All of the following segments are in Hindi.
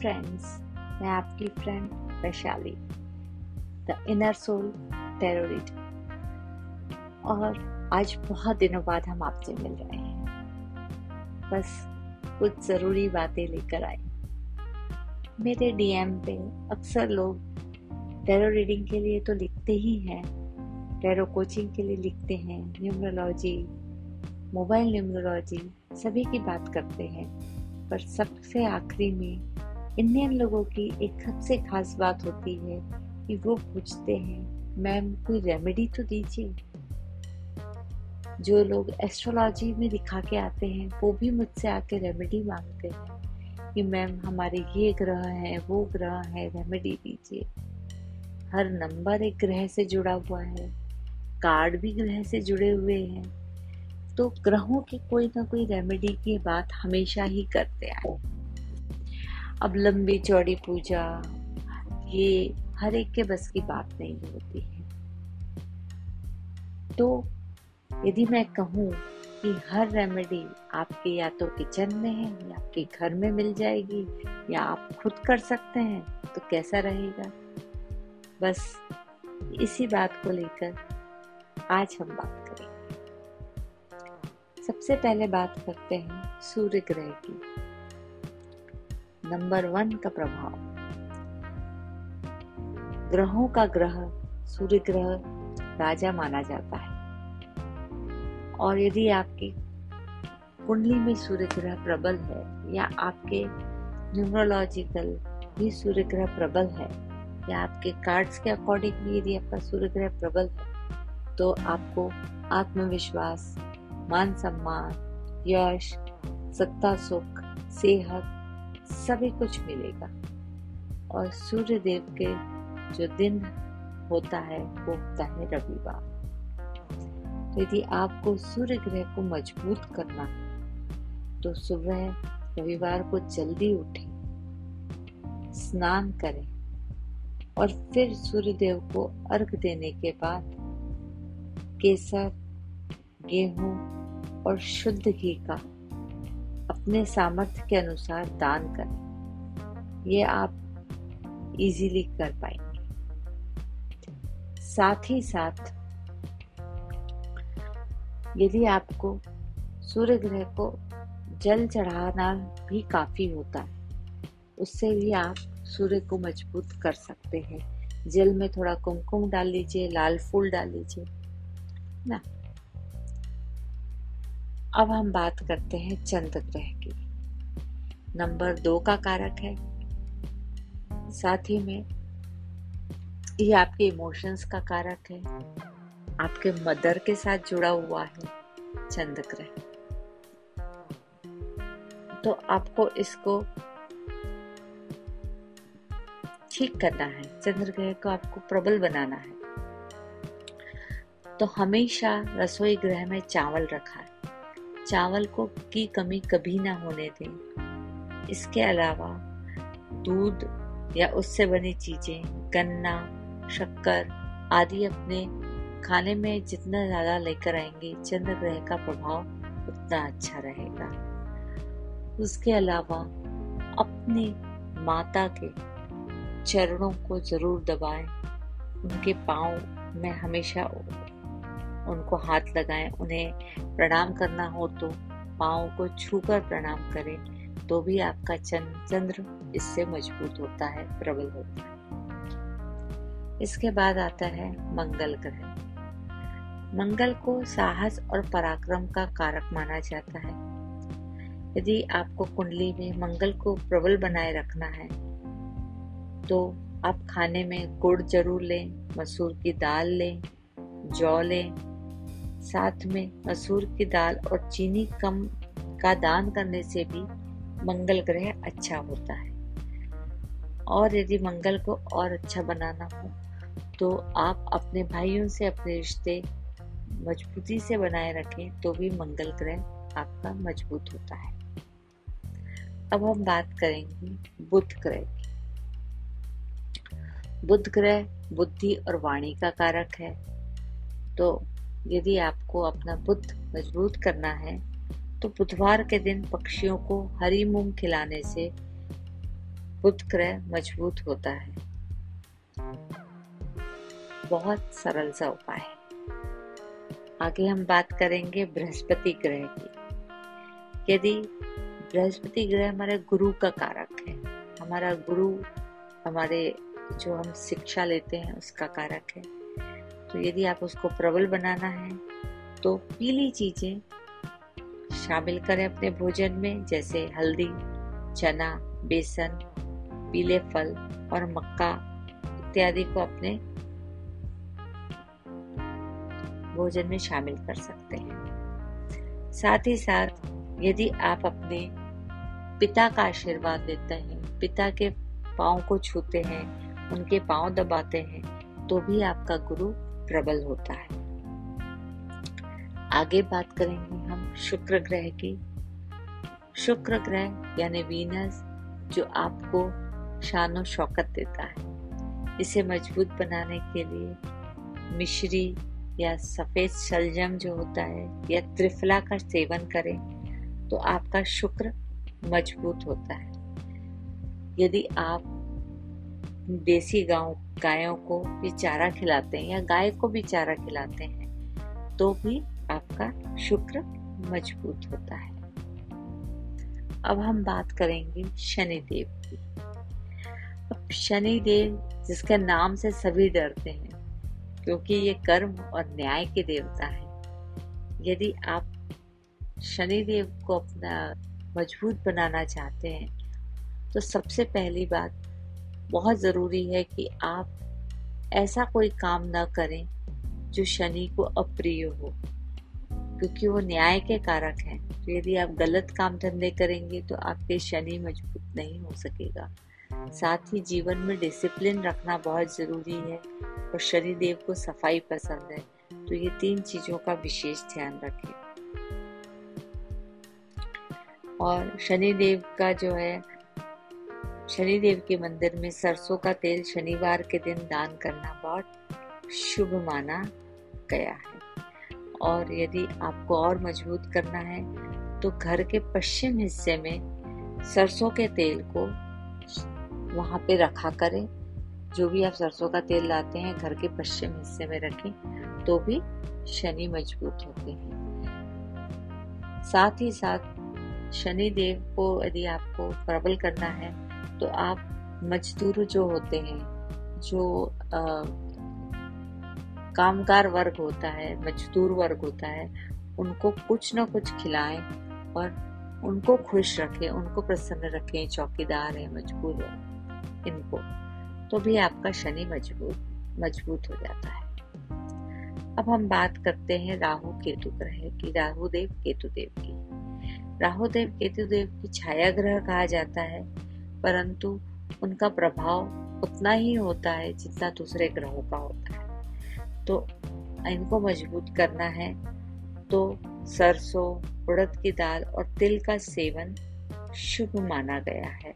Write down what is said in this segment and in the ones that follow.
फ्रेंड्स मैं आपकी friend Vaishali the inner soul tarot और आज बहुत दिनों बाद हम आपसे मिल रहे हैं। बस कुछ ज़रूरी बातें लेकर आए। मेरे डीएम पे अक्सर लोग टेरो रीडिंग के लिए तो लिखते ही हैं टेरो कोचिंग के लिए लिखते हैं न्यूमरोलॉजी मोबाइल न्यूमरोलॉजी सभी की बात करते हैं, पर सबसे आखिरी में इंडियन लोगों की एक सबसे खास बात होती है कि वो पूछते हैं, मैम, कोई रेमेडी तो दीजिए? जो लोग एस्ट्रोलॉजी में दिखा के आते हैं, वो भी मुझसे आके रेमेडी मांगते हैं कि, मैम, हमारे ये ग्रह है, वो ग्रह है रेमेडी दीजिए। हर नंबर एक ग्रह से जुड़ा हुआ है, कार्ड भी ग्रह से जुड़े हुए हैं तो ग्रहों की कोई ना कोई रेमेडी की बात हमेशा ही करते आए। अब लंबी चौड़ी पूजा, ये हर एक के बस की बात नहीं होती है। तो यदि मैं कहूँ कि हर रेमेडी आपके या तो किचन में है, या आपके घर में मिल जाएगी, या आप खुद कर सकते हैं तो कैसा रहेगा? बस इसी बात को लेकर आज हम बात करेंगे। सबसे पहले बात करते हैं सूर्य ग्रह की। नंबर वन का प्रभाव। ग्रहों का ग्रह सूर्य ग्रह राजा माना जाता है। और यदि आपकी कुंडली में सूर्य ग्रह प्रबल है या आपके न्यूमरोलॉजिकल भी सूर्य ग्रह प्रबल है या आपके कार्ड्स के अकॉर्डिंग भी यदि आपका सूर्य ग्रह प्रबल है तो आपको आत्मविश्वास, मान सम्मान, यश, सत्ता सुख, सेहत सभी कुछ मिलेगा। और सूर्य देव के जो दिन होता है, वो होता है रविवार। तो यदि आपको सूर्य ग्रह को मज़बूत करना तो सुबह रविवार को जल्दी उठें, स्नान करें और फिर सूर्य देव को अर्घ देने के बाद केसर, गेहूँ और शुद्ध घी का अपने सामर्थ्य के अनुसार दान करें। ये आप इजीली कर पाएँगे। साथ ही साथ, यदि आपको सूर्य ग्रह को जल चढ़ाना भी काफ़ी होता है, उससे भी आप सूर्य को मज़बूत कर सकते हैं। जल में थोड़ा कुमकुम डाल लीजिए, लाल फूल डाल लीजिए ना? अब हम बात करते हैं चंद्र ग्रह की। नंबर दो का कारक है। साथ ही में, ये आपके इमोशंस का कारक है। आपके मदर के साथ जुड़ा हुआ है चंद्र ग्रह। तो आपको इसको ठीक करना है। चंद्र ग्रह को आपको प्रबल बनाना है। तो हमेशा रसोई ग्रह में चावल रखा है। चावल को की कमी कभी ना होने दें। इसके अलावा दूध या उससे बनी चीज़ें, गन्ना, शक्कर आदि अपने खाने में जितना ज़्यादा लेकर आएँगे, चंद्र ग्रह का प्रभाव उतना अच्छा रहेगा। उसके अलावा अपनी माता के चरणों को ज़रूर दबाएँ। उनके पाँव में हमेशा उनको हाथ लगाएँ, उन्हें प्रणाम करना हो तो पाँव को छूकर प्रणाम करें तो भी आपका चंद्र इससे मज़बूत होता है, प्रबल होता है। इसके बाद आता है मंगल ग्रह। मंगल को साहस और पराक्रम का कारक माना जाता है। यदि आपको कुंडली में मंगल को प्रबल बनाए रखना है तो आप खाने में गुड़ ज़रूर लें, मसूर की दाल लें, जौ लें साथ में मसूर की दाल और चीनी कम का दान करने से भी मंगल ग्रह अच्छा होता है। और यदि मंगल को और अच्छा बनाना हो तो आप अपने भाइयों से अपने रिश्ते मजबूती से बनाए रखें तो भी मंगल ग्रह आपका मज़बूत होता है। अब हम बात करेंगे बुध ग्रह की। बुध ग्रह बुद्धि और वाणी का कारक है। तो यदि आपको अपना बुद्ध मज़बूत करना है तो बुधवार के दिन पक्षियों को हरी मूंग खिलाने से बुध ग्रह मज़बूत होता है। बहुत सरल सा उपाय है। आगे हम बात करेंगे बृहस्पति ग्रह की। यदि बृहस्पति ग्रह हमारे गुरु का कारक है, हमारा गुरु, हमारे जो हम शिक्षा लेते हैं उसका कारक है तो यदि आप उसको प्रबल बनाना है तो पीली चीज़ें शामिल करें अपने भोजन में, जैसे हल्दी, चना, बेसन, पीले फल और मक्का इत्यादि को अपने भोजन में शामिल कर सकते हैं। साथ ही साथ, यदि आप अपने पिता का आशीर्वाद लेते हैं, पिता के पाँव को छूते हैं, उनके पाँव दबाते हैं तो भी आपका गुरु प्रबल होता है। आगे बात करेंगे हम शुक्र ग्रह की। शुक्र ग्रह यानी वीनस जो आपको शान शौकत देता है। इसे मज़बूत बनाने के लिए मिश्री या सफ़ेद शलजम जो होता है या त्रिफला का सेवन करें तो आपका शुक्र मज़बूत होता है। यदि आप देसी गाँव, गायों को भी चारा खिलाते हैं या गाय को भी चारा खिलाते हैं तो भी आपका शुक्र मज़बूत होता है। अब हम बात करेंगे शनि देव की। अब शनि देव जिसके नाम से सभी डरते हैं, क्योंकि ये कर्म और न्याय के देवता है। यदि आप शनि देव को अपना मज़बूत बनाना चाहते हैं तो सबसे पहली बात बहुत ज़रूरी है कि आप ऐसा कोई काम ना करें जो शनि को अप्रिय हो, क्योंकि वो न्याय के कारक हैं। तो यदि आप गलत काम धंधे करेंगे तो आपके शनि मज़बूत नहीं हो सकेगा। साथ ही जीवन में डिसिप्लिन रखना बहुत ज़रूरी है और शनि देव को सफ़ाई पसंद है। तो ये तीन चीज़ों का विशेष ध्यान रखें। और शनि देव का जो है शनि देव के मंदिर में सरसों का तेल शनिवार के दिन दान करना बहुत शुभ माना गया है। और यदि आपको और मज़बूत करना है तो घर के पश्चिम हिस्से में सरसों के तेल को वहाँ पे रखा करें। जो भी आप सरसों का तेल लाते हैं, घर के पश्चिम हिस्से में रखें तो भी शनि मज़बूत होते हैं। साथ ही साथ शनि देव को यदि आपको प्रबल करना है तो आप मजदूर जो होते हैं जो आ, कामगार वर्ग होता है मजदूर वर्ग होता है उनको कुछ ना कुछ खिलाएँ और उनको खुश रखें उनको प्रसन्न रखें चौकीदार है मजबूर इनको। तो भी आपका शनि मज़बूत मज़बूत हो जाता है। अब हम बात करते हैं राहु केतु ग्रह की राहु देव केतु देव की। राहु देव केतु देव की छाया ग्रह कहा जाता है। परंतु उनका प्रभाव उतना ही होता है जितना दूसरे ग्रहों का होता है। तो इनको मज़बूत करना है। तो सरसों, उड़द की दाल और तिल का सेवन शुभ माना गया है।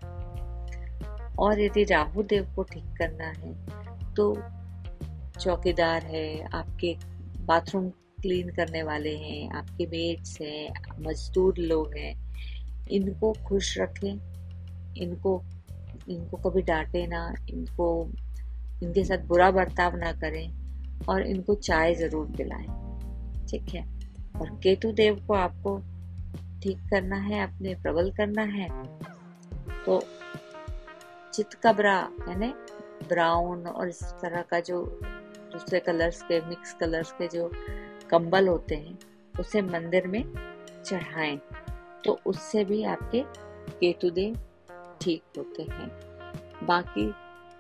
और यदि राहु देव को ठीक करना है तो चौकीदार है, आपके बाथरूम क्लीन करने वाले हैं, आपके मेट्स हैं, मजदूर लोग हैं, इनको खुश रखें। इनको इनको कभी डांटे ना, इनको, इनके साथ बुरा बर्ताव ना करें और इनको चाय ज़रूर पिलाएँ, ठीक है? और केतु देव को आपको ठीक करना है अपने प्रबल करना है तो चितकबरा यानी ब्राउन और इस तरह का जो दूसरे कलर्स के, मिक्स कलर्स के जो कंबल होते हैं, उसे मंदिर में चढ़ाएँ तो उससे भी आपके केतुदेव ठीक होते हैं। बाकी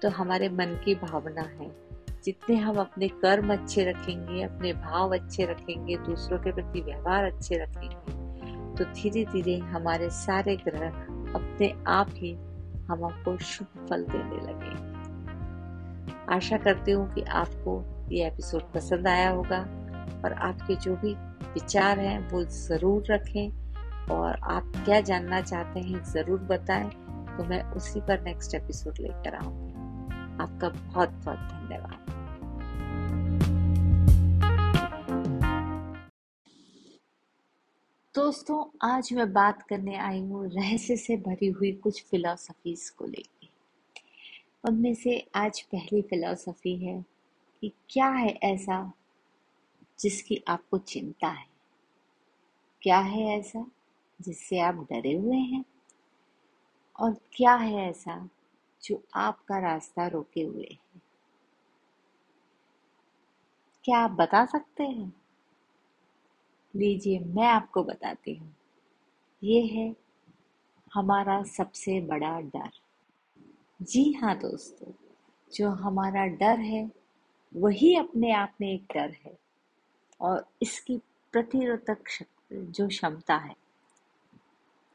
तो हमारे मन की भावना है। जितने हम अपने कर्म अच्छे रखेंगे, अपने भाव अच्छे रखेंगे, दूसरों के प्रति व्यवहार अच्छे रखेंगे तो धीरे धीरे हमारे सारे ग्रह अपने आप ही हम आपको शुभ फल देने लगे। आशा करती हूँ कि आपको ये एपिसोड पसंद आया होगा और आपके जो भी विचार हैं, वो ज़रूर रखें और आप क्या जानना चाहते हैं, ज़रूर बताएँ। तो मैं उसी पर नेक्स्ट एपिसोड लेकर आऊँगी। आपका बहुत बहुत धन्यवाद। दोस्तों, आज मैं बात करने आई हूँ रहस्य से भरी हुई कुछ फिलोसफीज को लेकर उनमें से आज पहली फिलॉसफी है कि क्या है ऐसा जिसकी आपको चिंता है? क्या है ऐसा जिससे आप डरे हुए हैं? और क्या है ऐसा जो आपका रास्ता रोके हुए है? क्या आप बता सकते हैं? लीजिए, मैं आपको बताती हूँ। ये है हमारा सबसे बड़ा डर। जी हाँ दोस्तों, जो हमारा डर है, वही अपने आप में एक डर है। और इसकी प्रतिरोधक शक्ति, जो क्षमता है